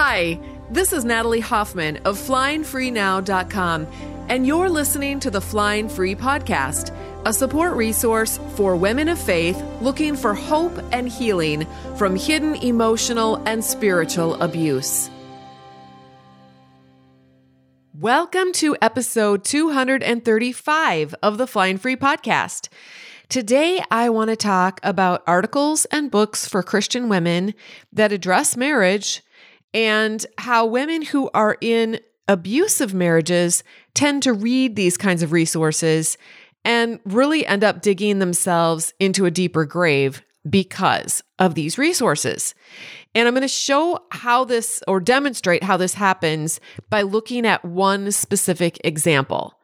Hi, this is Natalie Hoffman of FlyingFreeNow.com, and you're listening to the Flying Free Podcast, a support resource for women of faith looking for hope and healing from hidden emotional and spiritual abuse. Welcome to episode 235 of the Flying Free Podcast. Today, I want to talk about articles and books for Christian women that address marriage and how women who are in abusive marriages tend to read these kinds of resources and really end up digging themselves into a deeper grave because of these resources. And I'm going to show how this or demonstrate how this happens by looking at one specific example.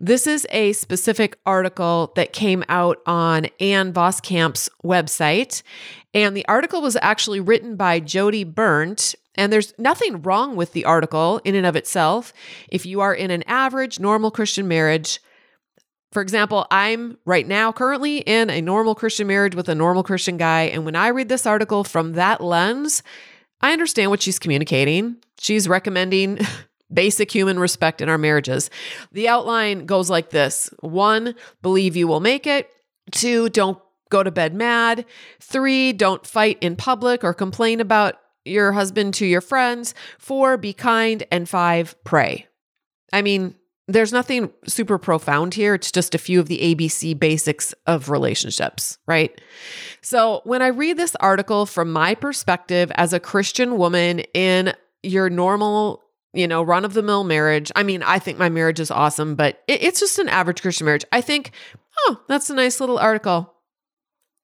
This is a specific article that came out on Ann Voskamp's website. And the article was actually written by Jodie Berndt, and there's nothing wrong with the article in and of itself. If you are in an average, normal Christian marriage, for example, I'm right now currently in a normal Christian marriage with a normal Christian guy. And when I read this article from that lens, I understand what she's communicating. She's recommending basic human respect in our marriages. The outline goes like this one, believe you will make it. Two, don't go to bed mad. Three, don't fight in public or complain about your husband to your friends. Four, be kind. And five, pray. I mean, there's nothing super profound here. It's just a few of the ABC basics of relationships, right? So, when I read this article from my perspective as a Christian woman in your normal, you know, run of the mill marriage, I mean, I think my marriage is awesome, but it's just an average Christian marriage. I think, oh, that's a nice little article.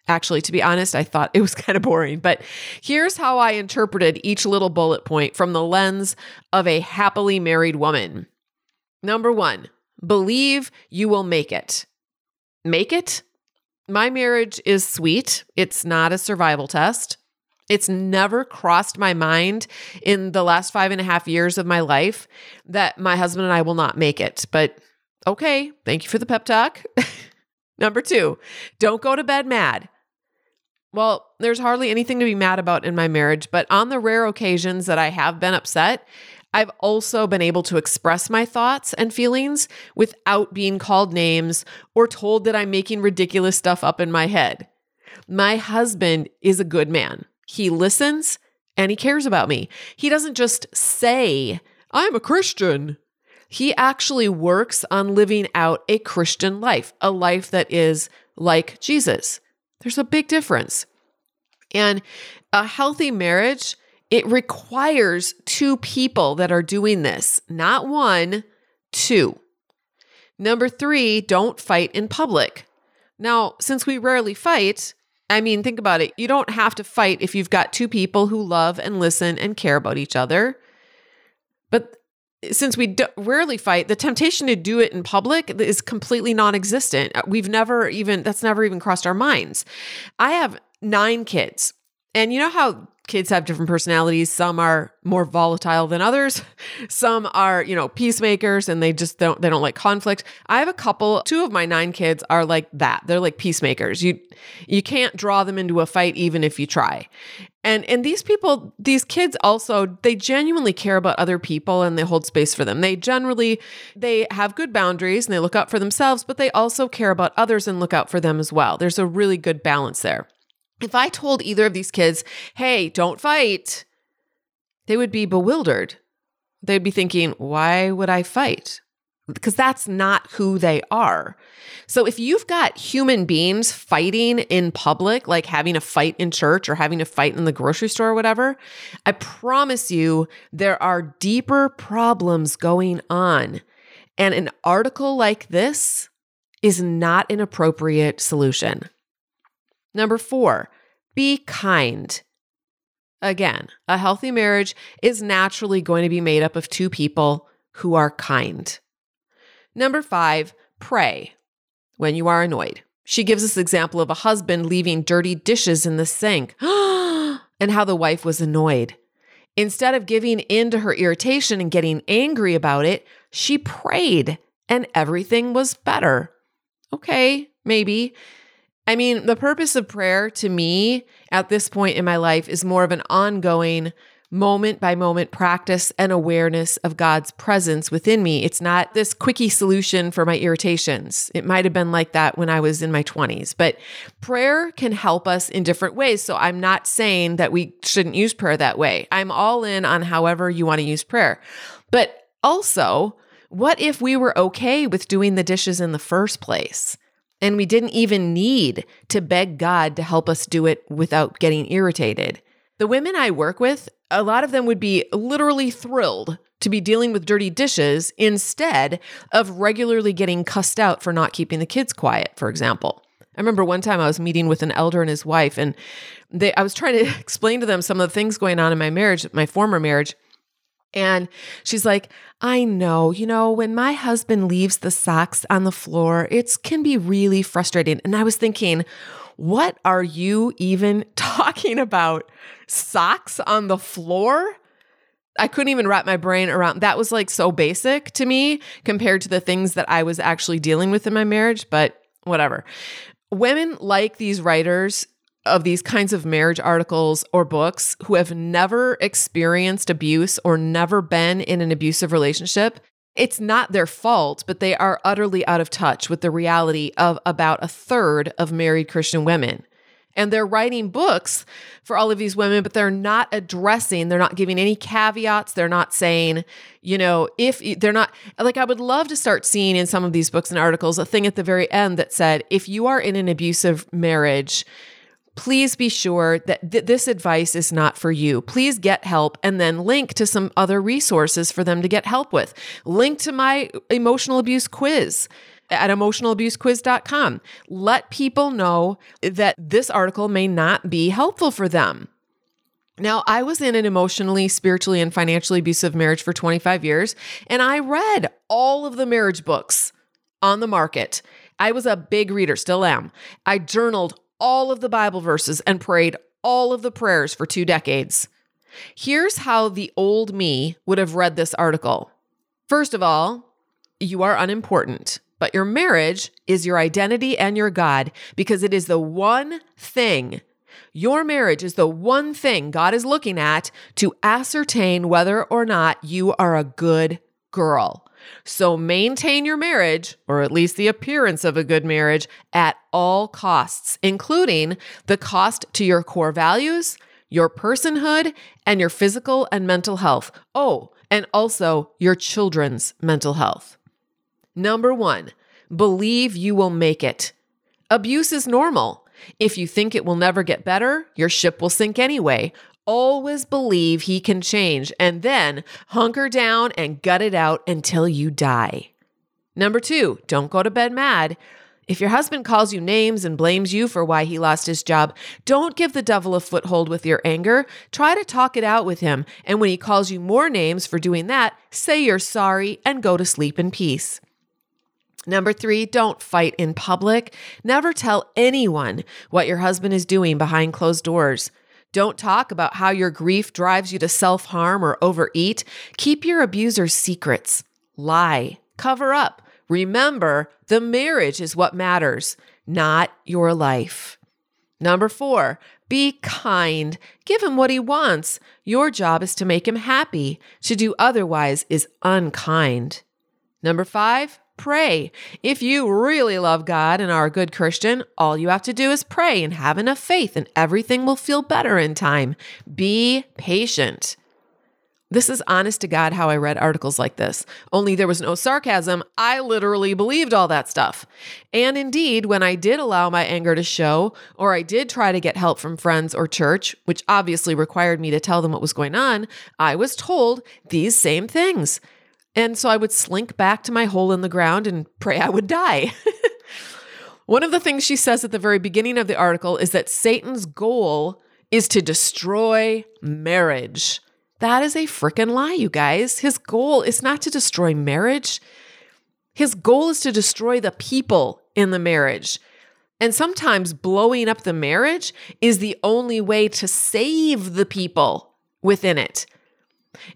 Actually, to be honest, I thought it was kind of boring, but here's how I interpreted each little bullet point from the lens of a happily married woman. Number one, believe you will make it. Make it? My marriage is sweet. It's not a survival test. It's never crossed my mind in the last five and a half years of my life that my husband and I will not make it. But okay, thank you for the pep talk. Number two, don't go to bed mad. Well, there's hardly anything to be mad about in my marriage, but on the rare occasions that I have been upset, I've also been able to express my thoughts and feelings without being called names or told that I'm making ridiculous stuff up in my head. My husband is a good man. He listens and he cares about me. He doesn't just say, I'm a Christian. He actually works on living out a Christian life, a life that is like Jesus. There's a big difference. And a healthy marriage, it requires two people that are doing this, not one, two. Number three, don't fight in public. Now, since we rarely fight, I mean, think about it. You don't have to fight if you've got two people who love and listen and care about each other. But since we do, rarely fight, the temptation to do it in public is completely non existent. Uh, we've never even, that's never even crossed our minds. I have nine kids. And you know how kids have different personalities. Some are more volatile than others. Some are, you know, peacemakers and they just don't they don't like conflict. I have a couple, two of my nine kids are like that. They're like peacemakers. You you can't draw them into a fight even if you try. And and these people, these kids also, they genuinely care about other people and they hold space for them. They generally they have good boundaries and they look out for themselves, but they also care about others and look out for them as well. There's a really good balance there. If I told either of these kids, hey, don't fight, they would be bewildered. They'd be thinking, why would I fight? Because that's not who they are. So if you've got human beings fighting in public, like having a fight in church or having a fight in the grocery store or whatever, I promise you there are deeper problems going on. And an article like this is not an appropriate solution. Number four, be kind. Again, a healthy marriage is naturally going to be made up of two people who are kind. Number five, pray when you are annoyed. She gives us example of a husband leaving dirty dishes in the sink and how the wife was annoyed. Instead of giving in to her irritation and getting angry about it, she prayed and everything was better. Okay, maybe. I mean, the purpose of prayer to me at this point in my life is more of an ongoing moment by moment practice and awareness of God's presence within me. It's not this quickie solution for my irritations. It might have been like that when I was in my 20s, but prayer can help us in different ways. So I'm not saying that we shouldn't use prayer that way. I'm all in on however you want to use prayer. But also, what if we were okay with doing the dishes in the first place? And we didn't even need to beg God to help us do it without getting irritated. The women I work with, a lot of them would be literally thrilled to be dealing with dirty dishes instead of regularly getting cussed out for not keeping the kids quiet, for example. I remember one time I was meeting with an elder and his wife, and they, I was trying to explain to them some of the things going on in my marriage, my former marriage. And she's like, I know, you know, when my husband leaves the socks on the floor, it can be really frustrating. And I was thinking, what are you even talking about? Socks on the floor? I couldn't even wrap my brain around that was like so basic to me compared to the things that I was actually dealing with in my marriage, but whatever. Women like these writers of these kinds of marriage articles or books who have never experienced abuse or never been in an abusive relationship, it's not their fault, but they are utterly out of touch with the reality of about a third of married Christian women. And they're writing books for all of these women, but they're not addressing, they're not giving any caveats. They're not saying, you know, if they're not like, I would love to start seeing in some of these books and articles a thing at the very end that said, if you are in an abusive marriage, please be sure that th- this advice is not for you. Please get help and then link to some other resources for them to get help with. Link to my emotional abuse quiz at emotionalabusequiz.com. Let people know that this article may not be helpful for them. Now, I was in an emotionally, spiritually, and financially abusive marriage for 25 years, and I read all of the marriage books on the market. I was a big reader, still am. I journaled all of the Bible verses and prayed all of the prayers for two decades. Here's how the old me would have read this article. First of all, you are unimportant, but your marriage is your identity and your God because it is the one thing. Your marriage is the one thing God is looking at to ascertain whether or not you are a good girl. So maintain your marriage, or at least the appearance of a good marriage, at all costs, including the cost to your core values, your personhood, and your physical and mental health. Oh, and also your children's mental health. Number one, believe you will make it. Abuse is normal. If you think it will never get better, your ship will sink anyway always believe he can change and then hunker down and gut it out until you die. Number two, don't go to bed mad. If your husband calls you names and blames you for why he lost his job, don't give the devil a foothold with your anger. Try to talk it out with him. And when he calls you more names for doing that, say you're sorry and go to sleep in peace. Number three, don't fight in public. Never tell anyone what your husband is doing behind closed doors. Don't talk about how your grief drives you to self harm or overeat. Keep your abuser's secrets. Lie. Cover up. Remember, the marriage is what matters, not your life. Number four, be kind. Give him what he wants. Your job is to make him happy. To do otherwise is unkind. Number five, pray. If you really love God and are a good Christian, all you have to do is pray and have enough faith, and everything will feel better in time. Be patient. This is honest to God how I read articles like this. Only there was no sarcasm. I literally believed all that stuff. And indeed, when I did allow my anger to show, or I did try to get help from friends or church, which obviously required me to tell them what was going on, I was told these same things. And so I would slink back to my hole in the ground and pray I would die. One of the things she says at the very beginning of the article is that Satan's goal is to destroy marriage. That is a freaking lie, you guys. His goal is not to destroy marriage. His goal is to destroy the people in the marriage. And sometimes blowing up the marriage is the only way to save the people within it.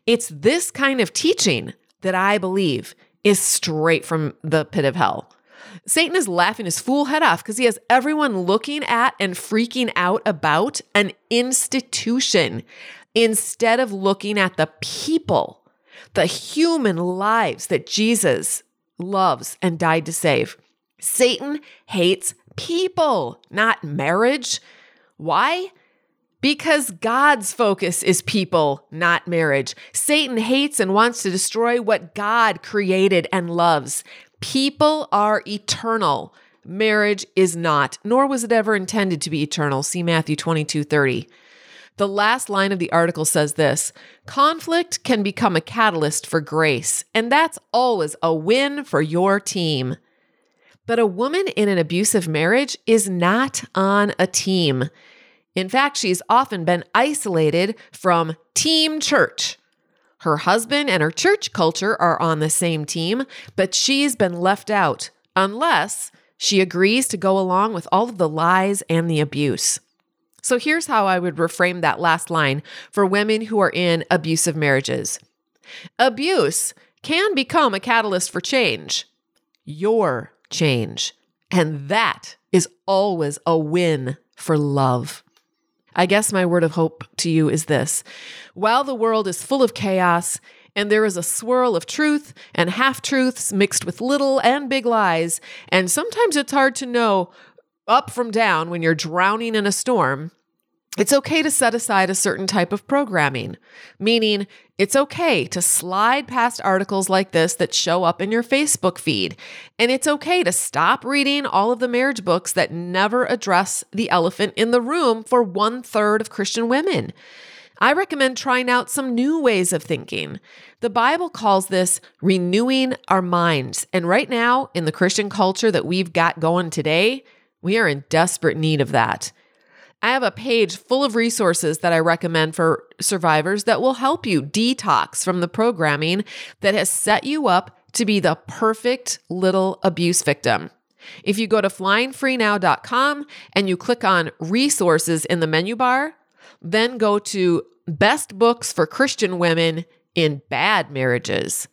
It's this kind of teaching that I believe is straight from the pit of hell. Satan is laughing his fool head off because he has everyone looking at and freaking out about an institution. instead of looking at the people, the human lives that Jesus loves and died to save. Satan hates people, not marriage. Why? Because God's focus is people, not marriage. Satan hates and wants to destroy what God created and loves. People are eternal. Marriage is not, nor was it ever intended to be eternal. See Matthew 22 30. The last line of the article says this conflict can become a catalyst for grace, and that's always a win for your team. But a woman in an abusive marriage is not on a team. In fact, she's often been isolated from team church. Her husband and her church culture are on the same team, but she's been left out unless she agrees to go along with all of the lies and the abuse. So here's how I would reframe that last line for women who are in abusive marriages Abuse can become a catalyst for change, your change. And that is always a win for love. I guess my word of hope to you is this. While the world is full of chaos, and there is a swirl of truth and half truths mixed with little and big lies, and sometimes it's hard to know up from down when you're drowning in a storm, it's okay to set aside a certain type of programming, meaning it's okay to slide past articles like this that show up in your Facebook feed. And it's okay to stop reading all of the marriage books that never address the elephant in the room for one third of Christian women. I recommend trying out some new ways of thinking. The Bible calls this renewing our minds. And right now, in the Christian culture that we've got going today, we are in desperate need of that. I have a page full of resources that I recommend for survivors that will help you detox from the programming that has set you up to be the perfect little abuse victim. If you go to flyingfreenow.com and you click on resources in the menu bar, then go to best books for Christian women in bad marriages.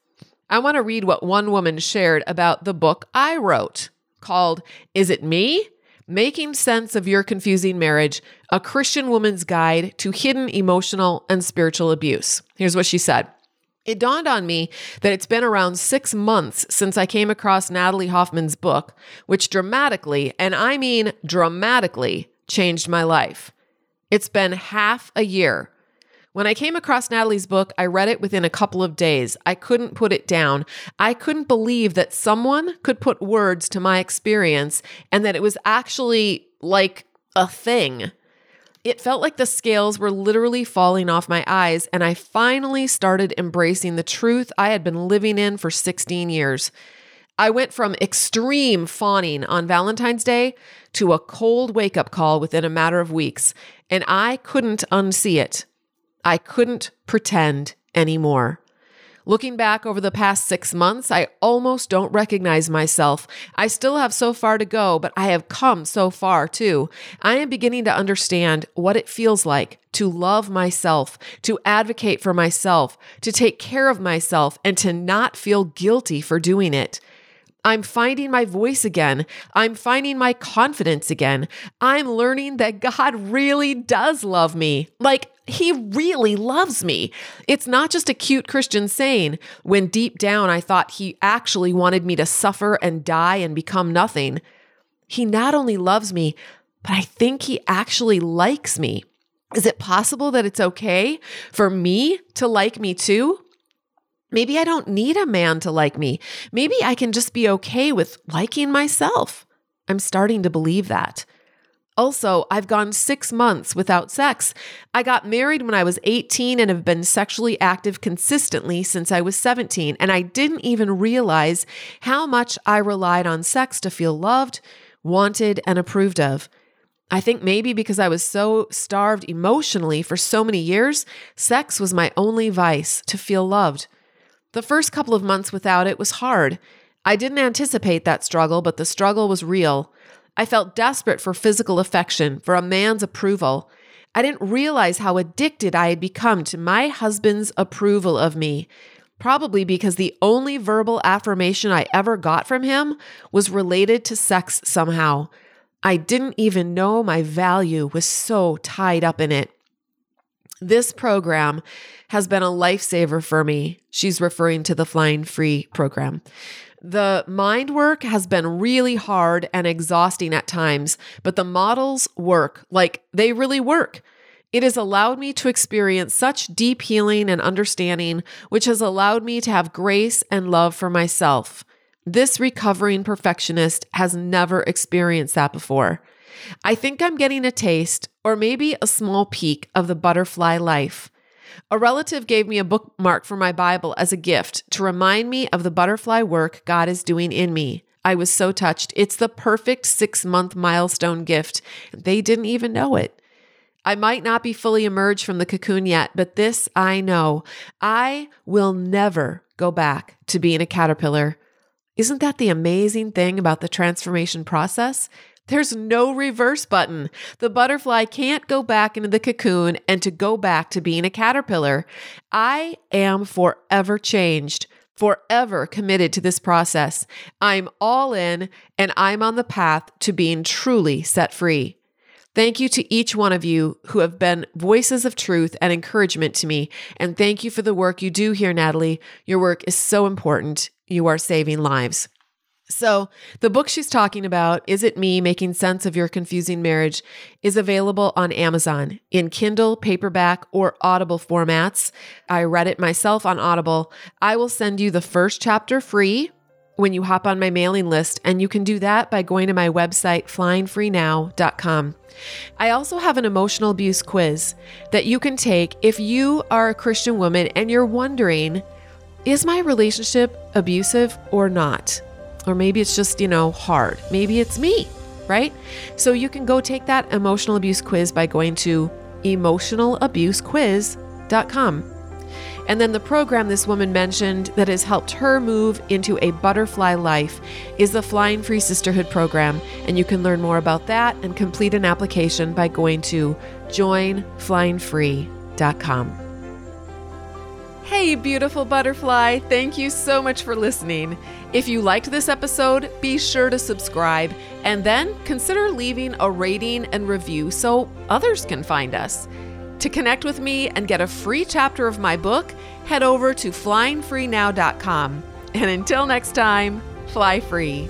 I want to read what one woman shared about the book I wrote called Is It Me? Making Sense of Your Confusing Marriage A Christian Woman's Guide to Hidden Emotional and Spiritual Abuse. Here's what she said. It dawned on me that it's been around six months since I came across Natalie Hoffman's book, which dramatically, and I mean dramatically, changed my life. It's been half a year when I came across Natalie's book, I read it within a couple of days. I couldn't put it down. I couldn't believe that someone could put words to my experience and that it was actually like a thing. It felt like the scales were literally falling off my eyes, and I finally started embracing the truth I had been living in for 16 years. I went from extreme fawning on Valentine's Day to a cold wake up call within a matter of weeks, and I couldn't unsee it. I couldn't pretend anymore. Looking back over the past six months, I almost don't recognize myself. I still have so far to go, but I have come so far too. I am beginning to understand what it feels like to love myself, to advocate for myself, to take care of myself, and to not feel guilty for doing it. I'm finding my voice again. I'm finding my confidence again. I'm learning that God really does love me. Like, He really loves me. It's not just a cute Christian saying when deep down I thought He actually wanted me to suffer and die and become nothing. He not only loves me, but I think He actually likes me. Is it possible that it's okay for me to like me too? Maybe I don't need a man to like me. Maybe I can just be okay with liking myself. I'm starting to believe that. Also, I've gone six months without sex. I got married when I was 18 and have been sexually active consistently since I was 17, and I didn't even realize how much I relied on sex to feel loved, wanted, and approved of. I think maybe because I was so starved emotionally for so many years, sex was my only vice to feel loved. The first couple of months without it was hard. I didn't anticipate that struggle, but the struggle was real. I felt desperate for physical affection, for a man's approval. I didn't realize how addicted I had become to my husband's approval of me. Probably because the only verbal affirmation I ever got from him was related to sex somehow. I didn't even know my value was so tied up in it. This program has been a lifesaver for me. She's referring to the Flying Free program. The mind work has been really hard and exhausting at times, but the models work like they really work. It has allowed me to experience such deep healing and understanding, which has allowed me to have grace and love for myself. This recovering perfectionist has never experienced that before. I think I'm getting a taste, or maybe a small peek, of the butterfly life. A relative gave me a bookmark for my Bible as a gift to remind me of the butterfly work God is doing in me. I was so touched. It's the perfect six month milestone gift. They didn't even know it. I might not be fully emerged from the cocoon yet, but this I know I will never go back to being a caterpillar. Isn't that the amazing thing about the transformation process? There's no reverse button. The butterfly can't go back into the cocoon and to go back to being a caterpillar. I am forever changed, forever committed to this process. I'm all in and I'm on the path to being truly set free. Thank you to each one of you who have been voices of truth and encouragement to me. And thank you for the work you do here, Natalie. Your work is so important. You are saving lives. So, the book she's talking about, Is It Me Making Sense of Your Confusing Marriage, is available on Amazon in Kindle, paperback, or Audible formats. I read it myself on Audible. I will send you the first chapter free when you hop on my mailing list, and you can do that by going to my website, flyingfreenow.com. I also have an emotional abuse quiz that you can take if you are a Christian woman and you're wondering, is my relationship abusive or not? Or maybe it's just, you know, hard. Maybe it's me, right? So you can go take that emotional abuse quiz by going to emotionalabusequiz.com. And then the program this woman mentioned that has helped her move into a butterfly life is the Flying Free Sisterhood program. And you can learn more about that and complete an application by going to joinflyingfree.com. Hey, beautiful butterfly, thank you so much for listening. If you liked this episode, be sure to subscribe and then consider leaving a rating and review so others can find us. To connect with me and get a free chapter of my book, head over to flyingfreenow.com. And until next time, fly free.